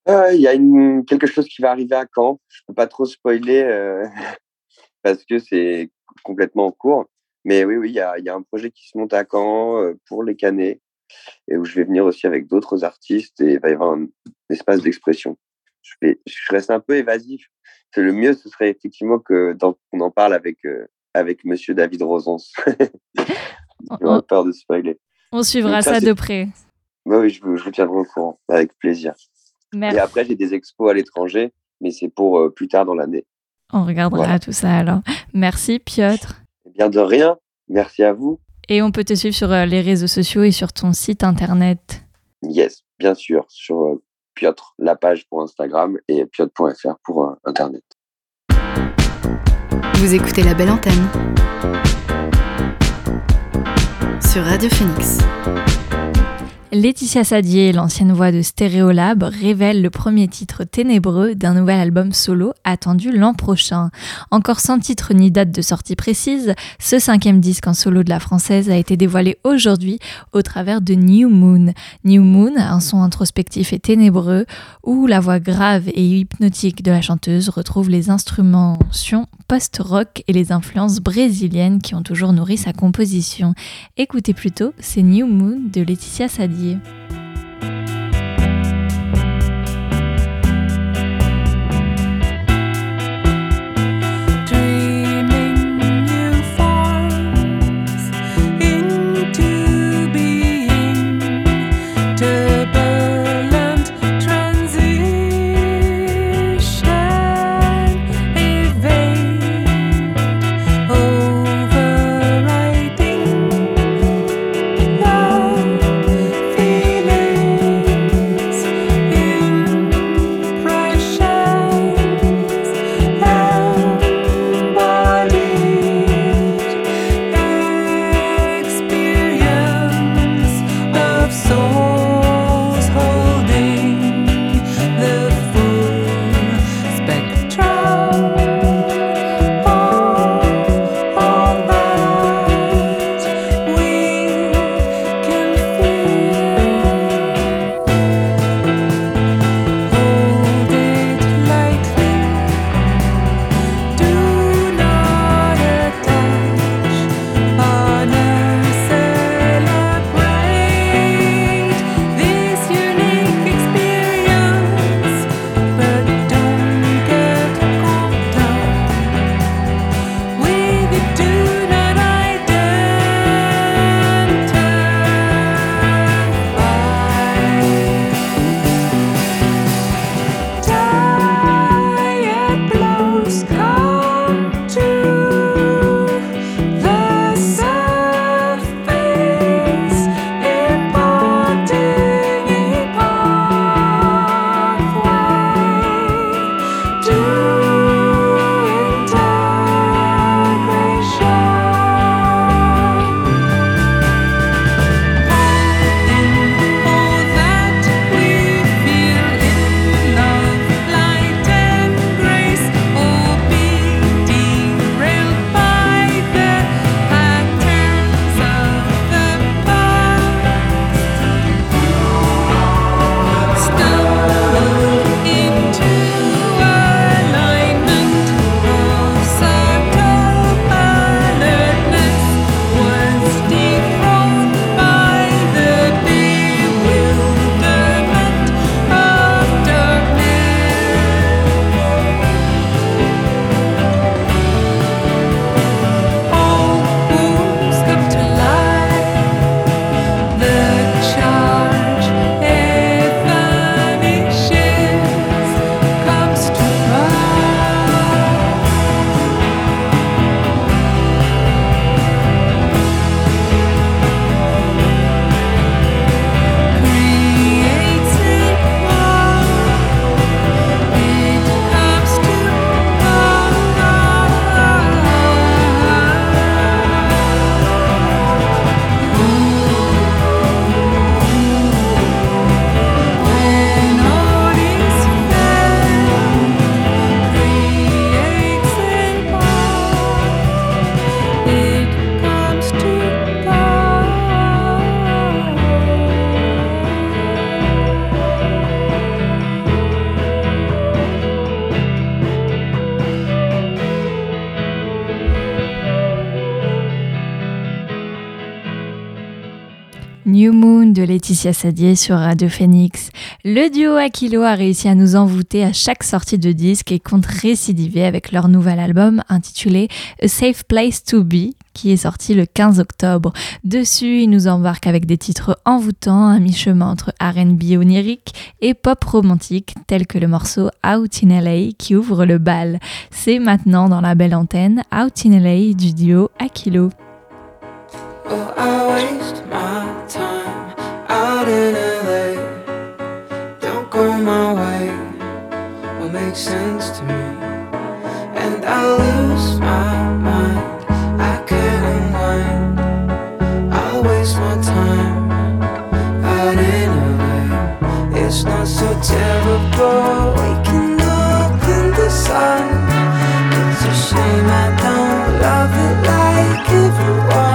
Euh, Il y a une, quelque chose qui va arriver à Caen. Je ne peux pas trop spoiler euh, parce que c'est complètement en cours. Mais oui, oui, il y a, y a, un projet qui se monte à Caen euh, pour les Canets et où je vais venir aussi avec d'autres artistes et il va y avoir un, espace d'expression. Je, vais, je reste un peu évasif le mieux, ce serait effectivement que qu'on en parle avec, euh, avec Monsieur David Rosons. J'ai peur de spoiler. On suivra ça, de près. oui, je vous, je vous tiendrai au courant, avec plaisir. Et après, j'ai des expos à l'étranger, mais c'est pour euh, plus tard dans l'année. On regardera tout ça alors. Merci Piotr. Eh bien de rien, merci à vous. Et on peut te suivre sur euh, les réseaux sociaux et sur ton site internet. Yes, bien sûr, sur Piotr, la page pour Instagram et piotr.fr pour euh, Internet. Vous écoutez la belle antenne sur Radio Phoenix. Laetitia Sadier, l'ancienne voix de Stéréolab, révèle le premier titre ténébreux d'un nouvel album solo attendu l'an prochain. Encore sans titre ni date de sortie précise, ce cinquième disque en solo de la française a été dévoilé aujourd'hui au travers de New Moon. New Moon, un son introspectif et ténébreux où la voix grave et hypnotique de la chanteuse retrouve les instruments post-rock et les influences brésiliennes qui ont toujours nourri sa composition. Écoutez plutôt, c'est New Moon de Laetitia Sadier. России. New Moon de Laetitia Sadier sur Radio Phoenix. Le duo Aquilo a réussi à nous envoûter à chaque sortie de disque et compte récidiver avec leur nouvel album intitulé A Safe Place to Be qui est sorti le 15 octobre. Dessus, ils nous embarquent avec des titres envoûtants, un mi-chemin entre RB onirique et pop romantique, tel que le morceau Out in LA qui ouvre le bal. C'est maintenant dans la belle antenne Out in LA du duo Aquilo. Oh, I waste my time out in LA. Don't go my way, will make sense to me. And I lose my mind, I can't unwind. I waste my time out in LA. It's not so terrible waking up in the sun. It's a shame I don't love it like everyone.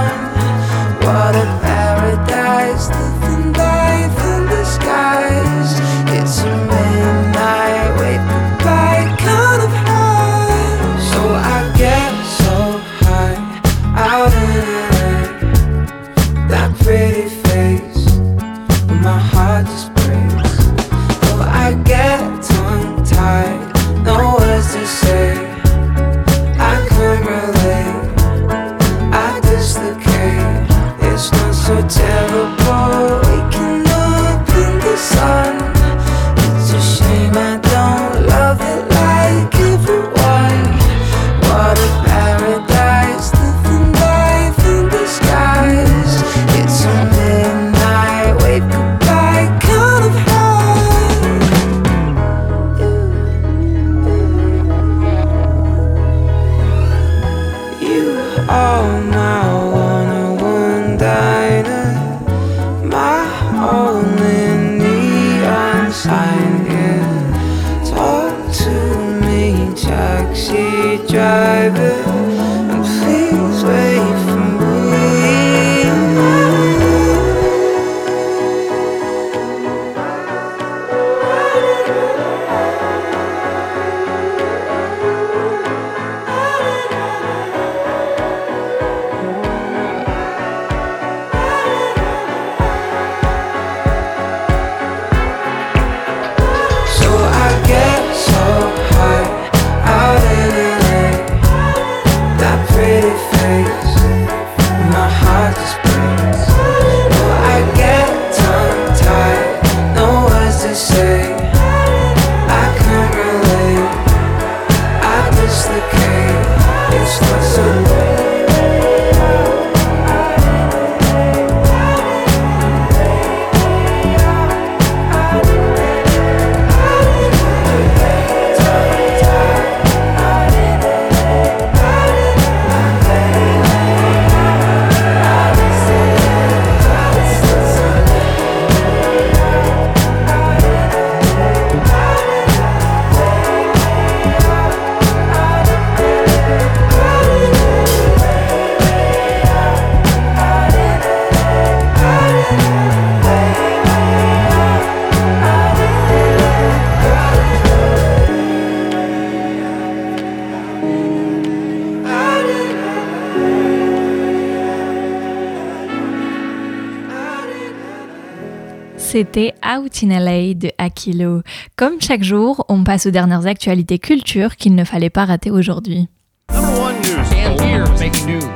C'était Out in LA de Aquilo. Comme chaque jour, on passe aux dernières actualités culture qu'il ne fallait pas rater aujourd'hui. Number one news. And here's making news.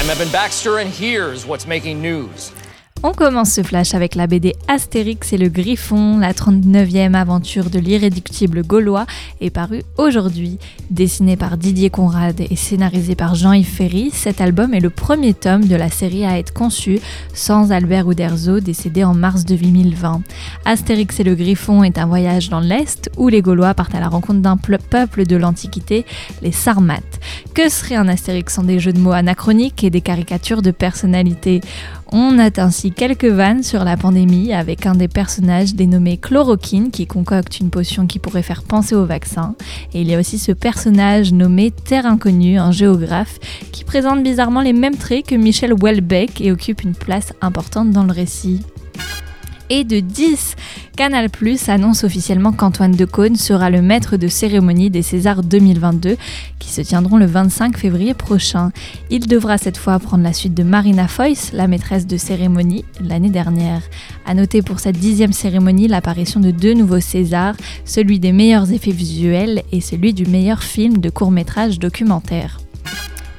I'm Evan Baxter, and here's what's making news? On commence ce flash avec la BD Astérix et le Griffon, la 39e aventure de l'irréductible gaulois, est parue aujourd'hui. Dessiné par Didier Conrad et scénarisé par Jean-Yves Ferry, cet album est le premier tome de la série à être conçu sans Albert Uderzo, décédé en mars 2020. Astérix et le Griffon est un voyage dans l'Est où les Gaulois partent à la rencontre d'un peuple de l'Antiquité, les Sarmates. Que serait un Astérix sans des jeux de mots anachroniques et des caricatures de personnalités? On note ainsi quelques vannes sur la pandémie avec un des personnages dénommé Chloroquine qui concocte une potion qui pourrait faire penser au vaccin. Et il y a aussi ce personnage nommé Terre Inconnue, un géographe, qui présente bizarrement les mêmes traits que Michel Houellebecq et occupe une place importante dans le récit. Et de 10, Canal Plus annonce officiellement qu'Antoine Decaune sera le maître de cérémonie des Césars 2022 qui se tiendront le 25 février prochain. Il devra cette fois prendre la suite de Marina Foyce, la maîtresse de cérémonie, l'année dernière. À noter pour cette dixième cérémonie l'apparition de deux nouveaux Césars, celui des meilleurs effets visuels et celui du meilleur film de court métrage documentaire.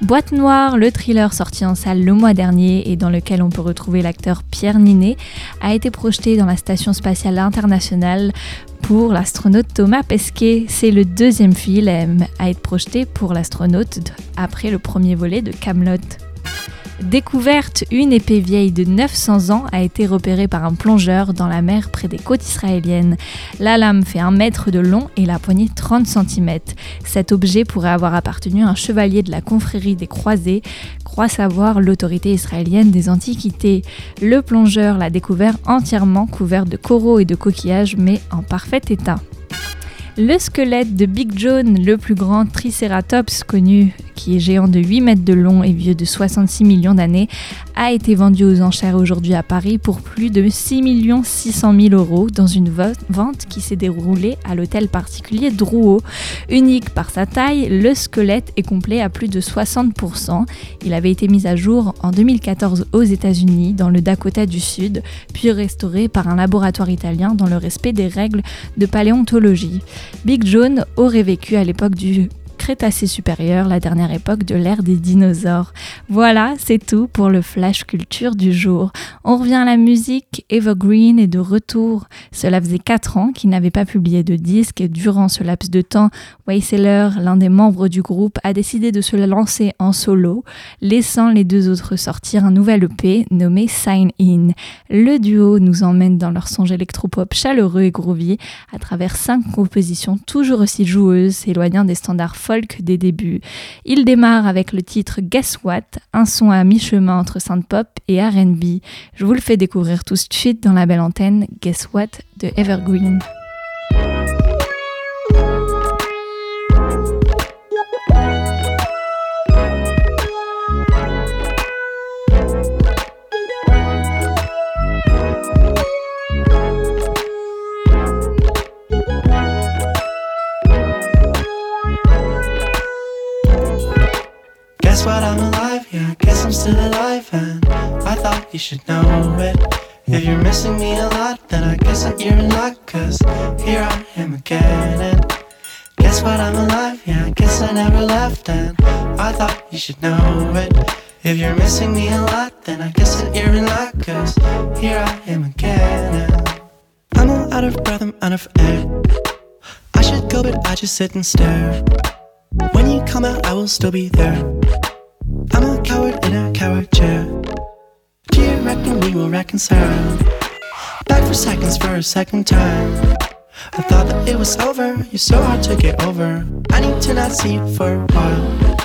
Boîte Noire, le thriller sorti en salle le mois dernier et dans lequel on peut retrouver l'acteur Pierre Ninet, a été projeté dans la Station spatiale internationale pour l'astronaute Thomas Pesquet. C'est le deuxième film à être projeté pour l'astronaute après le premier volet de Camelot. Découverte, une épée vieille de 900 ans a été repérée par un plongeur dans la mer près des côtes israéliennes. La lame fait un mètre de long et la poignée 30 cm. Cet objet pourrait avoir appartenu à un chevalier de la confrérie des croisés, croit savoir l'autorité israélienne des antiquités. Le plongeur l'a découvert entièrement couvert de coraux et de coquillages mais en parfait état. Le squelette de Big John, le plus grand Triceratops connu, qui est géant de 8 mètres de long et vieux de 66 millions d'années, a été vendu aux enchères aujourd'hui à Paris pour plus de 6 600 000 euros dans une vente qui s'est déroulée à l'hôtel particulier Drouot. Unique par sa taille, le squelette est complet à plus de 60%. Il avait été mis à jour en 2014 aux États-Unis, dans le Dakota du Sud, puis restauré par un laboratoire italien dans le respect des règles de paléontologie. Big John aurait vécu à l'époque du Crétacé supérieur, la dernière époque de l'ère des dinosaures. Voilà, c'est tout pour le flash culture du jour. On revient à la musique, Evergreen est de retour. Cela faisait 4 ans qu'il n'avait pas publié de disque et durant ce laps de temps, Wayseller, l'un des membres du groupe, a décidé de se lancer en solo, laissant les deux autres sortir un nouvel EP nommé Sign In. Le duo nous emmène dans leur songe électropop chaleureux et groovy à travers cinq compositions toujours aussi joueuses, s'éloignant des standards des débuts. Il démarre avec le titre Guess What, un son à mi-chemin entre synth-pop et RB. Je vous le fais découvrir tout de suite dans la belle antenne Guess What de Evergreen. You should know it. If you're missing me a lot, then I guess that you're in luck, cause here I am again. And guess what? I'm alive, yeah, I guess I never left, and I thought you should know it. If you're missing me a lot, then I guess that you're in luck, cause here I am again. And I'm all out of breath, I'm out of air. I should go, but I just sit and stare. When you come out, I will still be there. I'm a coward in a coward chair. Do you reckon we will reconcile? Back for seconds for a second time. I thought that it was over. You're so hard to get over. I need to not see you for a while.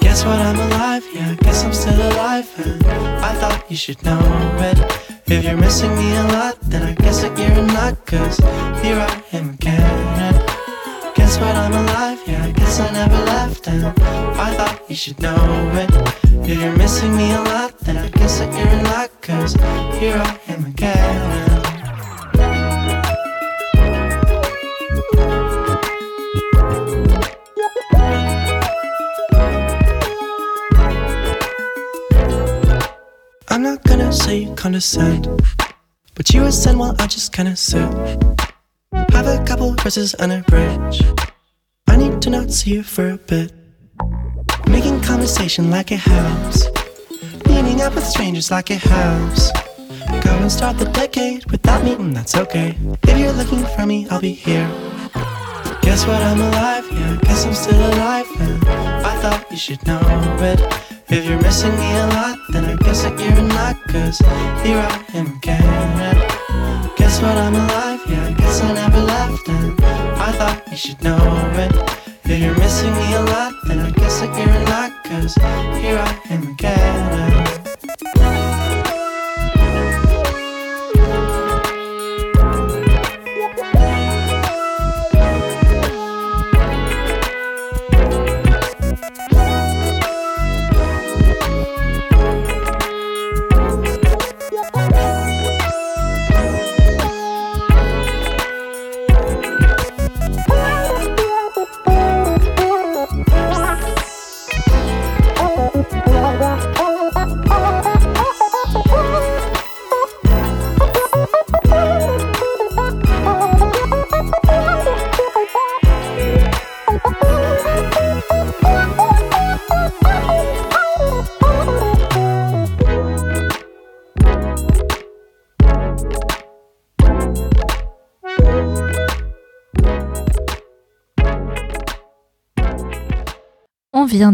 Guess what? I'm alive. Yeah, guess I'm still alive. And I thought you should know it. If you're missing me a lot, then I guess that you're luck. Cause here I am again. Guess what? I'm alive. Yeah, I guess I never left. And I thought you should know it. If you're missing me a lot, then I guess you're in luck. Cause here I am again. I'm not gonna say you condescend, but you ascend while I just kinda sit. Have a couple verses and a bridge. I need to not see you for a bit. Making conversation like it helps. Meeting up with strangers like it helps. Go and start the decade without me, and that's okay. If you're looking for me, I'll be here. Guess what? I'm alive, yeah, guess I'm still alive. And I thought you should know it. If you're missing me a lot, then I guess that you're luck. Cause here I am again. Guess what? I'm alive, yeah, guess I never left. And I thought you should know it. If you're missing me a lot, then I guess that you're luck. Cause here I am again.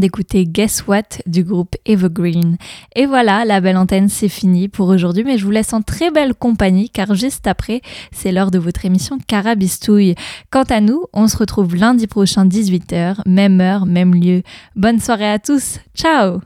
D'écouter Guess What du groupe Evergreen. Et voilà, la belle antenne, c'est fini pour aujourd'hui, mais je vous laisse en très belle compagnie car juste après, c'est l'heure de votre émission Carabistouille. Quant à nous, on se retrouve lundi prochain 18h, même heure, même lieu. Bonne soirée à tous, ciao